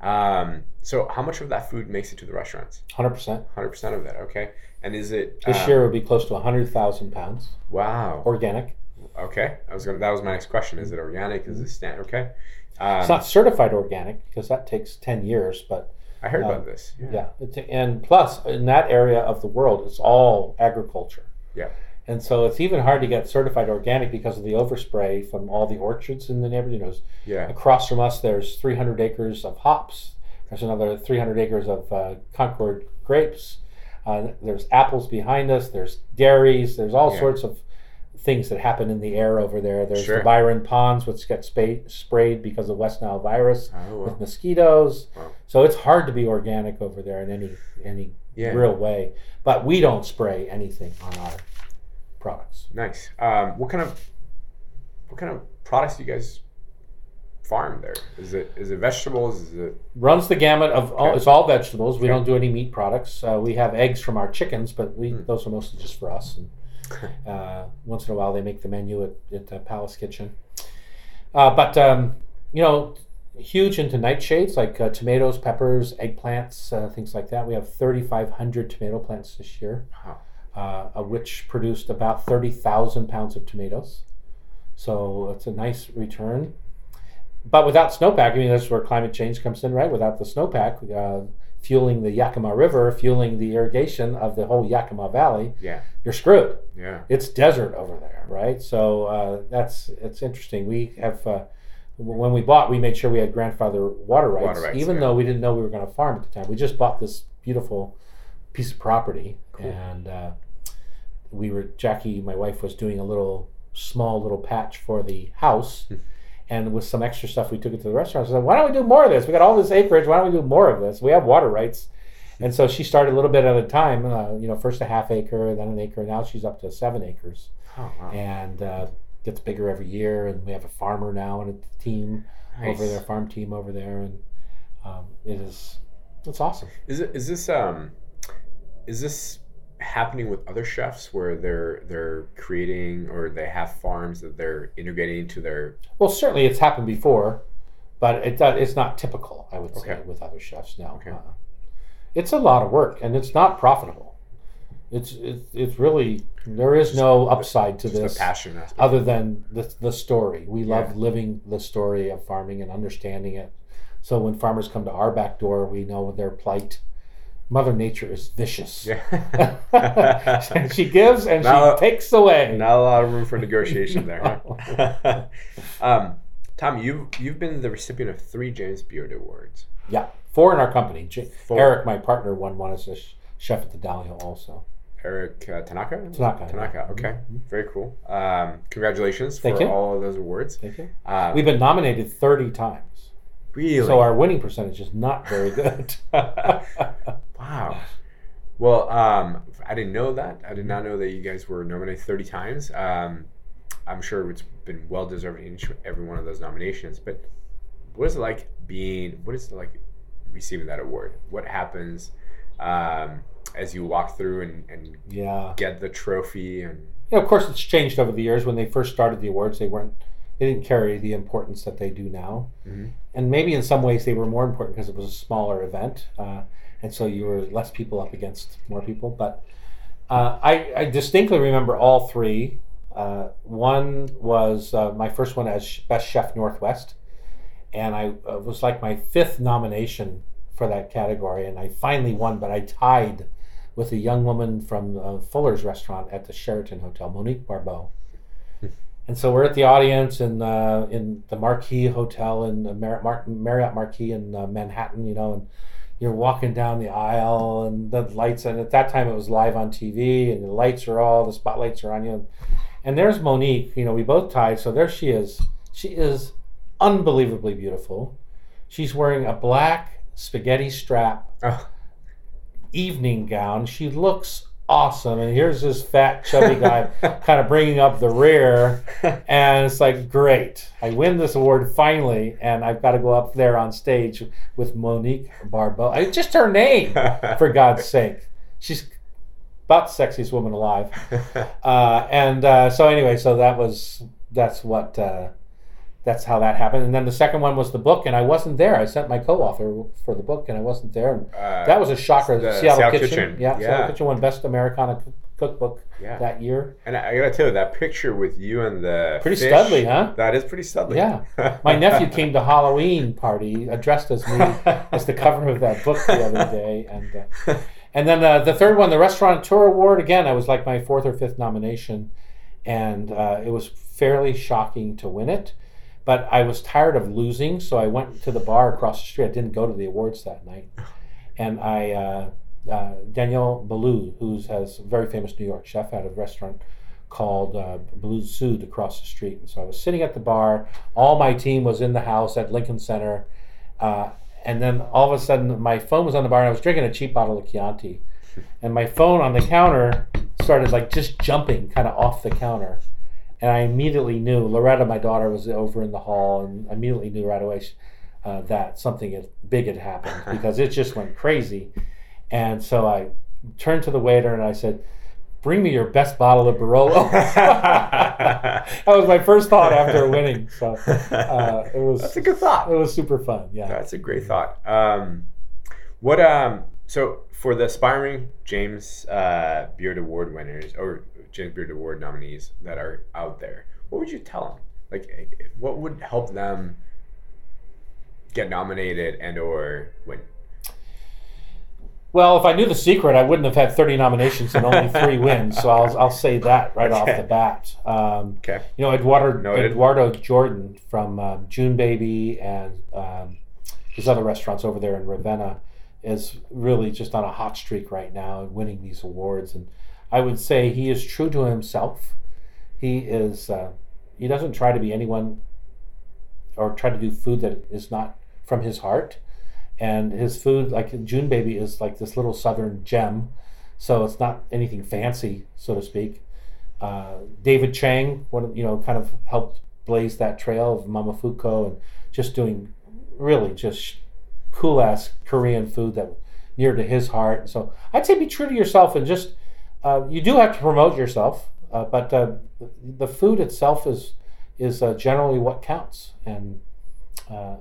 Um, so how much of that food makes it to the restaurants? 100%. 100% of that. Okay. And is it This um, year would be close to 100,000 pounds Wow. organic. Okay. I was gonna. That was my next question. Is it organic? Is it stand? Okay. Um, It's not certified organic because that takes 10 years, but I heard um, about this. Yeah. yeah. And plus, in that area of the world, it's all agriculture. Yeah. And so it's even hard to get certified organic because of the overspray from all the orchards in the neighborhood. You know, Yeah. Across from us, there's 300 acres of hops. There's another 300 acres of uh, Concord grapes. Uh, there's apples behind us. There's dairies. There's all Yeah. sorts of things that happen in the air over there. There's Sure. the Byron ponds, which get spa- sprayed because of West Nile virus Oh, with mosquitoes. Wow. So it's hard to be organic over there in any any Yeah. real way. But we don't spray anything on our products. Nice. Um, what kind of what kind of products do you guys farm there? Is it is it vegetables? Is it runs the gamut of all, Okay. it's all vegetables. We Okay. don't do any meat products. Uh, we have eggs from our chickens, but we Hmm. those are mostly just for us. And uh, once in a while, they make the menu at, at uh, Palace Kitchen. Uh, but um, you know, huge into nightshades like uh, tomatoes, peppers, eggplants, uh, things like that. We have 3,500 tomato plants this year, Wow. Uh, which produced about 30,000 pounds of tomatoes. So it's a nice return. But without snowpack, I mean, that's where climate change comes in, right? Without the snowpack, uh, fueling the Yakima River, fueling the irrigation of the whole Yakima Valley, Yeah. you're screwed Yeah. it's desert over there, right? So uh, that's it's interesting. We have uh, when we bought, we made sure we had grandfather water rights, Water rights, even yeah. though we didn't know we were going to farm at the time. We just bought this beautiful piece of property, and uh, we were Jackie, my wife, was doing a little small little patch for the house. Hmm. And with some extra stuff, we took it to the restaurant. I said, "Why don't we do more of this? We got all this acreage. Why don't we do more of this? We have water rights." And so she started a little bit at a time. Uh, you know, first a half acre, then an acre. Now she's up to seven acres, Oh, wow. and uh, gets bigger every year. And we have a farmer now and a team over Nice. there, farm team over there, and um, it is it's awesome. Is it is this um is this happening with other chefs where they're they're creating or they have farms that they're integrating into their Well, certainly it's happened before, but it it's not typical. I would say with other chefs now. Okay. Uh, it's a lot of work, and it's not profitable. It's it's, it's really there is no upside to just this passion aspect. other than the, the story. We love living the story of farming and understanding it. So when farmers come to our back door, we know their plight. Mother Nature is vicious. Yeah. she gives and Now- she takes away. Not a lot of room for negotiation there. Huh? um, Tom, you you've been the recipient of three James Beard Awards. Yeah, four in our company. J- Eric, my partner, won one as a sh- chef at the Dahlia also. Eric uh, Tanaka. Tanaka, yeah. Tanaka. Okay, very cool. Um, congratulations Thank for you. all of those awards. Thank you. Um, We've been nominated 30 times. really So our winning percentage is not very good. Wow. Well, um, I didn't know that. I did not know that you guys were nominated 30 times. Um, I'm sure it's been well deserved in each every one of those nominations. But what is it like being? What is it like receiving that award? What happens um, as you walk through and, and yeah. get the trophy? And You know, of course, it's changed over the years. When they first started the awards, they weren't, they didn't carry the importance that they do now. Mhm. And maybe in some ways they were more important because it was a smaller event. Uh, and so you were less people up against more people. But uh, I, I distinctly remember all three. Uh, one was uh, my first one as Best Chef Northwest. And I uh, was like my fifth nomination for that category. And I finally won, but I tied with a young woman from uh, Fuller's restaurant at the Sheraton Hotel, Monique Barbeau. And so we're at the audience in uh, in the Marquis Hotel in Mar- Mar- Marriott Marquis in Manhattan, you know, and you're walking down the aisle and the lights. And at that time, it was live on TV, and the lights are all the spotlights are on you. And there's Monique. You know, we both tied, so there she is. She is unbelievably beautiful. She's wearing a black spaghetti strap oh, evening gown. She looks awesome. And here's this fat, chubby guy kind of bringing up the rear. And it's like, great. I win this award finally. And I've got to go up there on stage with Monique Barbeau. I just her name, for God's sake. She's about the sexiest woman alive. Uh, and uh, so, anyway, so that was, that's what. Uh, that's how that happened. And then the second one was the book, and I wasn't there. I sent my co-author for the book, and I wasn't there. And Uh, that was a shocker. the Seattle, Seattle Kitchen. Kitchen. Yeah, Yeah. Seattle Kitchen won Best Americana Cookbook Yeah. that year. and I, I gotta tell you that picture with you and the Pretty fish, studly, huh? That is pretty studly. Yeah. My nephew came to Halloween party uh, dressed as me as the cover of that book the other day, and uh, and then uh, the third one, the Restaurateur Award. Again, I was like my fourth or fifth nomination, and uh, it was fairly shocking to win it. But I was tired of losing, so I went to the bar across the street. I didn't go to the awards that night, and I uh, uh, Daniel Boulud, who's has a very famous New York chef, had a restaurant called uh, Boulud Sud across the street. And so I was sitting at the bar. All my team was in the house at Lincoln Center. Uh, and then all of a sudden, my phone was on the bar, and I was drinking a cheap bottle of Chianti. And my phone on the counter started like just jumping kind of off the counter. And I immediately knew Loretta, my daughter, was over in the hall, and I immediately knew right away uh, that something had, big had happened because it just went crazy. And so I turned to the waiter and I said, bring me your best bottle of Barolo. that was my first thought after winning. So uh, it was That's a good thought. it was super fun. Yeah. That's a great thought. Um, what um, so for the aspiring James uh, Beard Award winners or James Beard Award nominees that are out there, what would you tell them? Like, eh, what would help them get nominated and or win? Well, if I knew the secret, I wouldn't have had 30 nominations and only three wins. So I'll, I'll say that right off the bat. Um, Okay. you know, Eduardo, Noted. Eduardo Jordan from um, JuneBaby and um, his other restaurants over there in Ravenna is really just on a hot streak right now and winning these awards. And I would say he is true to himself. He is. Uh, he doesn't try to be anyone or try to do food that is not from his heart. And his food, like JuneBaby, is like this little southern gem. So it's not anything fancy, so to speak. Uh, David Chang, one you know, kind of helped blaze that trail of Mama Momofuku and just doing really just cool ass Korean food that near to his heart. So I'd say be true to yourself and just uh, you do have to promote yourself, uh, but uh, the food itself is is uh, generally what counts, and uh,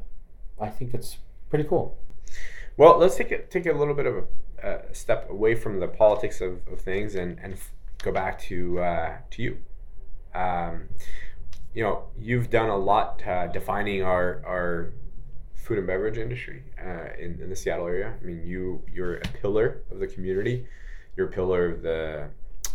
I think it's pretty cool. Well, let's take a, take a little bit of a, step away from the politics of, of things and, and f- go back to to you. Um, you know, you've done a lot defining our our food and beverage industry in, in the Seattle area. I mean, you you're a pillar of the community. You're a pillar of the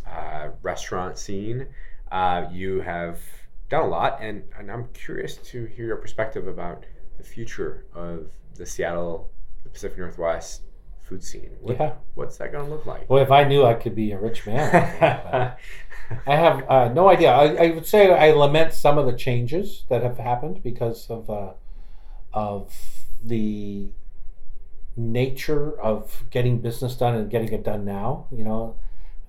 uh, restaurant scene. Uh, you have done a lot, and, and I'm curious to hear your perspective about the future of the Seattle, the Pacific Northwest food scene. What, Yeah. What's that going to look like? Well, if I knew I could be a rich man, I I have uh, no idea. I, I would say I lament some of the changes that have happened because of uh, of the nature of getting business done and getting it done now. You know,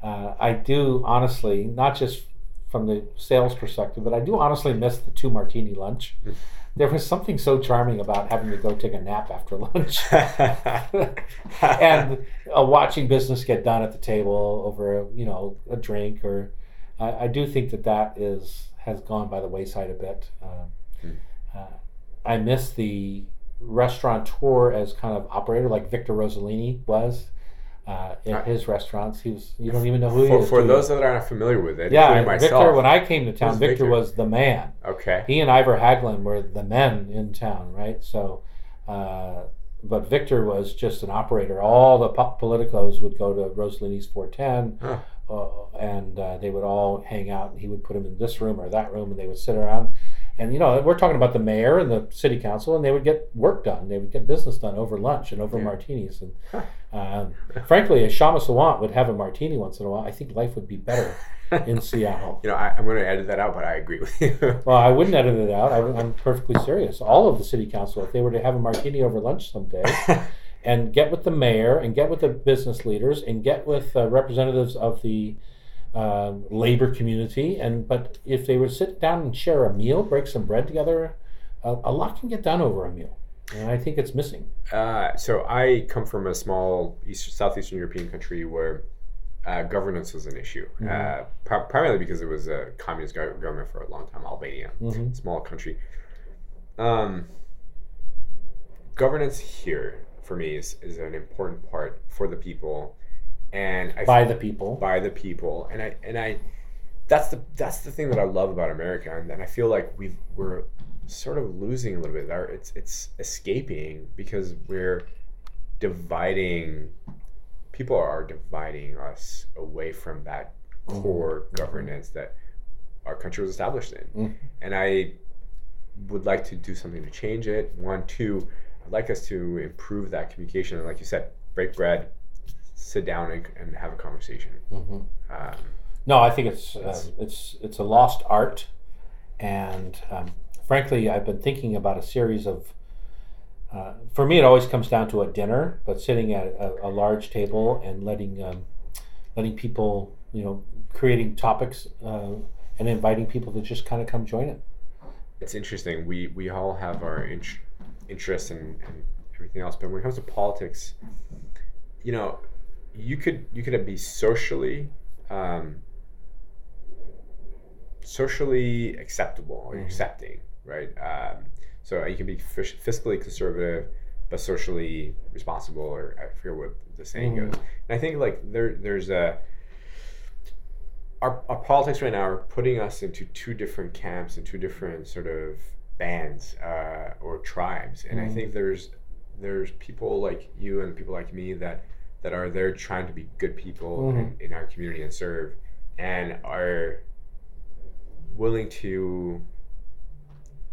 uh, I do honestly, not just from the sales perspective, but I do honestly miss the two martini lunch. There was something so charming about having to go take a nap after lunch and uh, watching business get done at the table over you know a drink or I, I do think that that is has gone by the wayside a bit. Um, uh, I miss the restaurateur as kind of operator like Victor Rosellini was uh, in his restaurants. He was you don't even know who he for, is. for those that aren't familiar with it, yeah, including Victor. When I came to town, Victor, Victor? was the man okay. he and Ivar Haglund were the men in town, right? So, uh, but Victor was just an operator. All the po- politicos would go to Rosellini's 410, Huh. uh, and uh, they would all hang out, and he would put them in this room or that room, and they would sit around. And you know, we're talking about the mayor and the city council, and they would get work done. They would get business done over lunch and over Yeah. martinis. And um, frankly, a Kshama Sawant would have a martini once in a while. I think life would be better in Seattle. You know, I, I'm going to edit that out, but I agree with you. Well, I wouldn't edit it out. I, am perfectly serious. All of the city council, if they were to have a martini over lunch someday, and get with the mayor, and get with the business leaders, and get with uh, representatives of the um, labor community, and but if they would sit down and share a meal, break some bread together, a, a lot can get done over a meal, and I think it's missing. Uh, so I come from a small East, southeastern European country where uh, governance was an issue, uh, pri- primarily because it was a communist gov- government for a long time, Albania, Mhm. small country. Um, governance here for me is, is an important part for the people, and I By the people. by the people. And i and i that's the that's the thing that i love about america. And, and i feel like we've we're sort of losing a little bit. Our it's it's escaping because we're dividing people are dividing us away from that core governance that our country was established in. Mhm. and i would like to do something to change it. One two i'd like us to improve that communication. And like you said break bread sit down and, and have a conversation Mhm. um, No, I think it's uh, it's it's a lost art, and um, frankly, I've been thinking about a series of. Uh, for me, it always comes down to a dinner, but sitting at a, a large table and letting um, letting people, you know, creating topics uh, and inviting people to just kind of come join it. it's interesting we we all have our int- interests and, and everything else but when it comes to politics you know you could you could be socially um, socially acceptable or Mhm. accepting, right? Um, so you can be fis- fiscally conservative, but socially responsible, or I forget what the saying Mhm. goes. And I think like there, there's a our, our politics right now are putting us into two different camps and two different sort of bands uh, or tribes, and I Mhm. think there's there's people like you and people like me that that are there trying to be good people in, Mhm. in our community and serve, and are willing to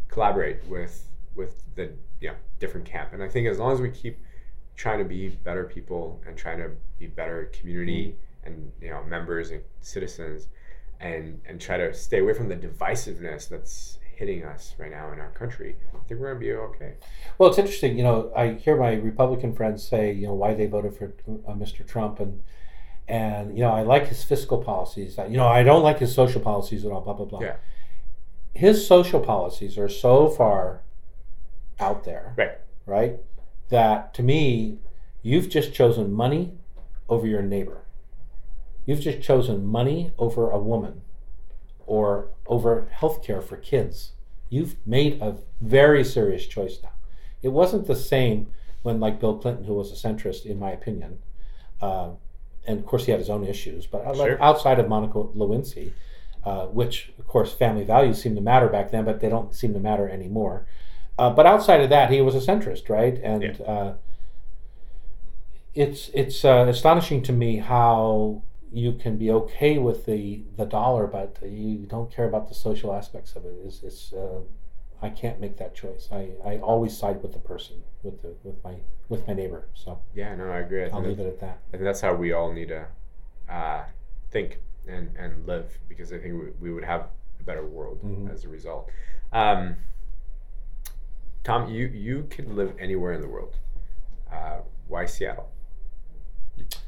collaborate with with the you know different camp. And I think as long as we keep trying to be better people and trying to be better community and you know members and citizens, and and try to stay away from the divisiveness that's hitting us right now in our country, I think we're gonna be okay. Well, it's interesting. You know, I hear my Republican friends say, you know, why they voted for uh, Mr. Trump, and and you know, I like his fiscal policies. You know, I don't like his social policies at all. Blah blah blah. Yeah. His social policies are so far out there, Right. right? That to me, you've just chosen money over your neighbor. You've just chosen money over a woman or over health care for kids. You've made a very serious choice now. It wasn't the same when, like Bill Clinton, who was a centrist, in my opinion, uh, and of course he had his own issues, but out- Sure. outside of Monica Lewinsky, uh, which of course family values seemed to matter back then, but they don't seem to matter anymore. Uh, but outside of that, he was a centrist, right? And Yeah. uh, it's it's uh, astonishing to me how you can be okay with the the dollar, but you don't care about the social aspects of it. It's, it's uh, I can't make that choice. I, I always side with the person, with the with my with my neighbor. So Yeah, no, I agree. I I'll leave it at that. I think that's how we all need to uh, think and, and live because I think we, we would have a better world Mhm. as a result. Um, Tom, you you could live anywhere in the world. Uh, why Seattle?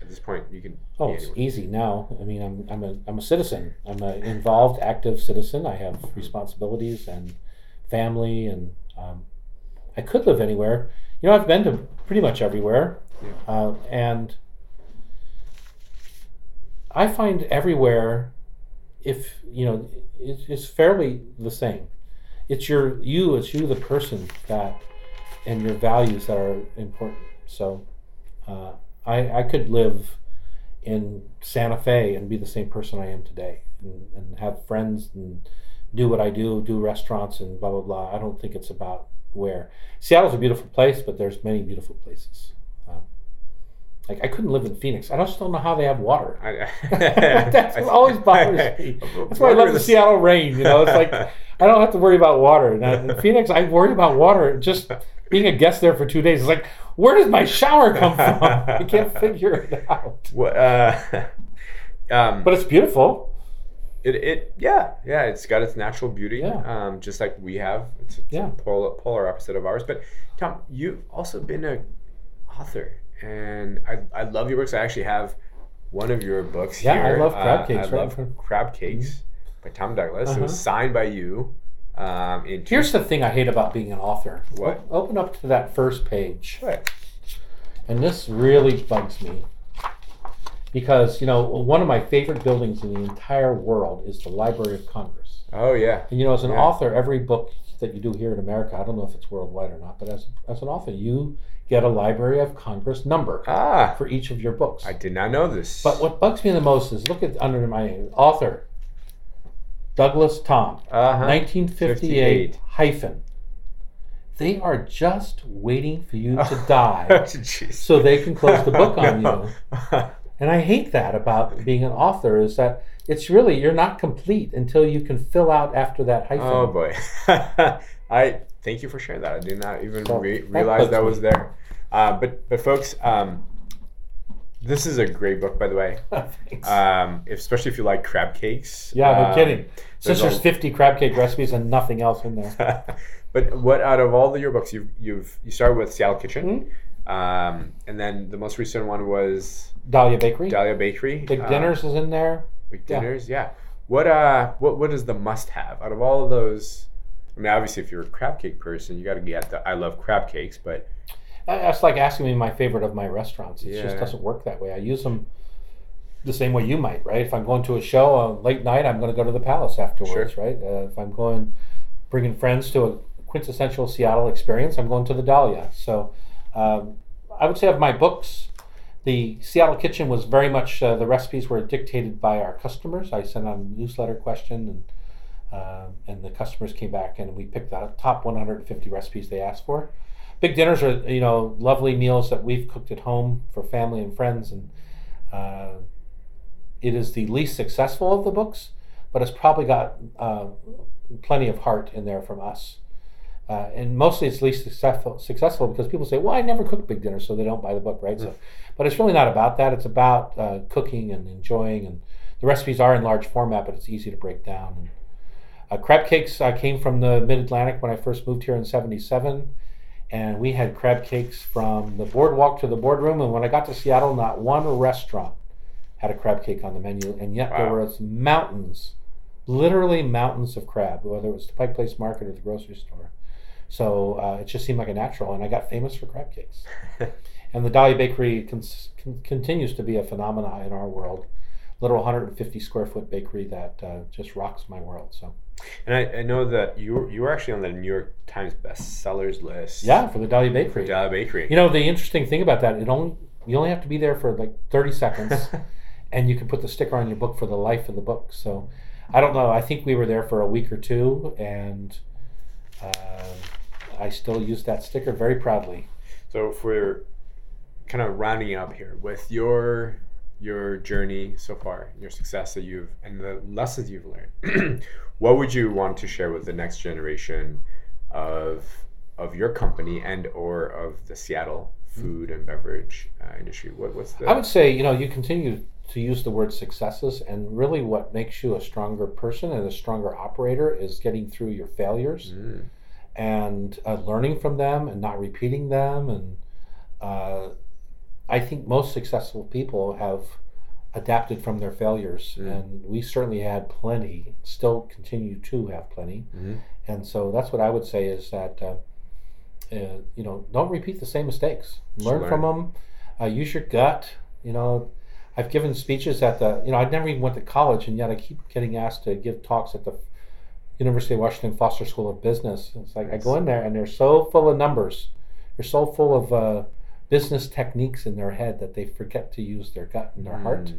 At this point, you can. Oh, it's easy now. I mean, I'm I'm a I'm a citizen. I'm an involved, active citizen. I have responsibilities and family, and um, I could live anywhere. You know, I've been to pretty much everywhere, uh, and I find everywhere, if you know, it, it's fairly the same. It's your you. It's you, the person that, and your values that are important. So, uh, I I could live in Santa Fe and be the same person I am today, and, and have friends and do what I do, do restaurants and blah blah blah. I don't think it's about where. Seattle's a beautiful place, but there's many beautiful places. Um, like I couldn't live in Phoenix. I just don't know how they have water. I, That's what always bothers me. That's why I love the Seattle rain. You know, it's like I don't have to worry about water. Now, in Phoenix, I worry about water. Just being a guest there for two days, it's like, where does my shower come from? I can't figure it out. What? Uh, um, But it's beautiful. It, it yeah yeah it's got its natural beauty Yeah. um, just like we have it's, it's Yeah. a polar, polar opposite of ours but tom you've also been a author and I, I love your books i actually have one of your books Yeah, I love crab Uh, cakes, i right? love crab cakes by tom douglas it was Uh-huh. signed by you um, in Here's the thing I hate about being an author. What? O- Open up to that first page. What? And this really bugs me. Because, you know, one of my favorite buildings in the entire world is the Library of Congress. oh yeah And, you know, as an Yeah. author, every book that you do here in America, I don't know if it's worldwide or not, but as, as an author, you get a Library of Congress number ah for each of your books. i did not know this But what bugs me the most is look at under my author, Douglas Tom, uh-huh 1958 58. hyphen. They are just waiting for you to die so they can close the book on you. And I hate that about being an author is that it's really you're not complete until you can fill out after that hyphen. Oh boy, I thank you for sharing that. I did not even So, re- realize that me. was there. Uh, but but folks, um, this is a great book, by the way. Thanks. Um, if- especially if you like crab cakes. yeah, no Um, kidding. Since there's there's 50 crab cake recipes and nothing else in there. but what out of all the your books, you've you've you started with Seattle Kitchen, Hmm? um, and then the most recent one was Dahlia Bakery. Dahlia Bakery. Big Uh, Dinners is in there. Big dinners, yeah. What uh, what what is the must-have out of all of those? I mean, obviously, if you're a crab cake person, you got to get the I love crab cakes, but That's like asking me my favorite of my restaurants. It Yeah. just doesn't work that way. I use them the same way you might, right? If I'm going to a show on late night, I'm going to go to the Palace afterwards, right? Uh, if I'm going, bringing friends to a quintessential Seattle experience, I'm going to the Dahlia. So um, I would say of my books, the Seattle Kitchen was very much uh, the recipes were dictated by our customers. I sent out a newsletter question and. Uh, and the customers came back and we picked the top 150 recipes they asked for. Big dinners are you know lovely meals that we've cooked at home for family and friends, and uh, it is the least successful of the books, but it's probably got uh, plenty of heart in there from us. Uh, and mostly it's least successful, successful because people say, "Well, I never cook big dinners," so they don't buy the book, right? Mm-hmm. So, but it's really not about that. It's about uh, cooking and enjoying, and the recipes are in large format, but it's easy to break down. And, uh, crab cakes I came from the Mid Atlantic when I first moved here in '77, and we had crab cakes from the boardwalk to the boardroom. And when I got to Seattle, not one restaurant had a crab cake on the menu, and yet wow. there were mountains, literally mountains of crab, whether it was the Pike Place Market or the grocery store. So uh, it just seemed like a natural, and I got famous for crab cakes. and the Dahlia Bakery con- con- continues to be a phenomenon in our world little 150 square foot bakery that uh, just rocks my world. So, and I, I, know that you you were actually on the New York Times bestsellers list. Yeah, for the Dahlia Bakery. Dahlia Bakery. You know the interesting thing about that, it only you only have to be there for like 30 seconds, and you can put the sticker on your book for the life of the book. So, I don't know. I think we were there for a week or two, and uh, I still use that sticker very proudly. So, for kind of rounding up here with your your journey so far, your success that you've and the lessons you've learned, what would you want to share with the next generation of of your company and or of the Seattle food and beverage uh, industry? What, what's the? I would say you know you continue to use the word successes, and really what makes you a stronger person and a stronger operator is getting through your failures mm. and uh, learning from them and not repeating them and. Uh, I think most successful people have adapted from their failures, mm. and we certainly had plenty. Still continue to have plenty, mm-hmm. and so that's what I would say is that uh, uh, you know don't repeat the same mistakes. Learn, learn. from them. Uh, use your gut. You know, I've given speeches at the you know I never even went to college, and yet I keep getting asked to give talks at the University of Washington Foster School of Business. It's like I go in there and they're so full of numbers. They're so full of uh, business techniques in their head that they forget to use their gut and their mm. heart.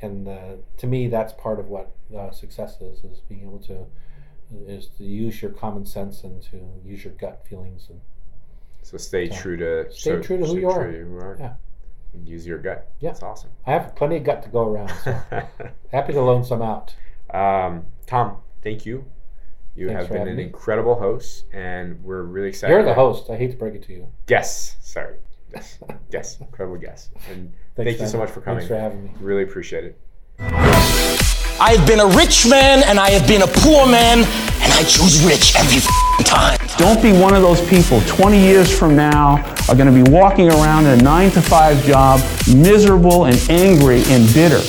And uh, to me, that's part of what uh, success is: is being able to is to use your common sense and to use your gut feelings. And so stay true to stay so, true to who you are. you are. Yeah. And use your gut. Yeah, that's awesome. I have plenty of gut to go around. So happy to loan some out. Um, Tom, thank you. You Thanks have been an me. incredible host, and we're really excited. You're the host. I hate to break it to you. Yes, sorry. Yes, yes, incredible guest. And Thanks, thank you so much for coming. Thanks for having me. Really appreciate it. I have been a rich man and I have been a poor man, and I choose rich every time. Don't be one of those people 20 years from now are going to be walking around in a 9 to 5 job, miserable and angry and bitter.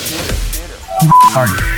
Target.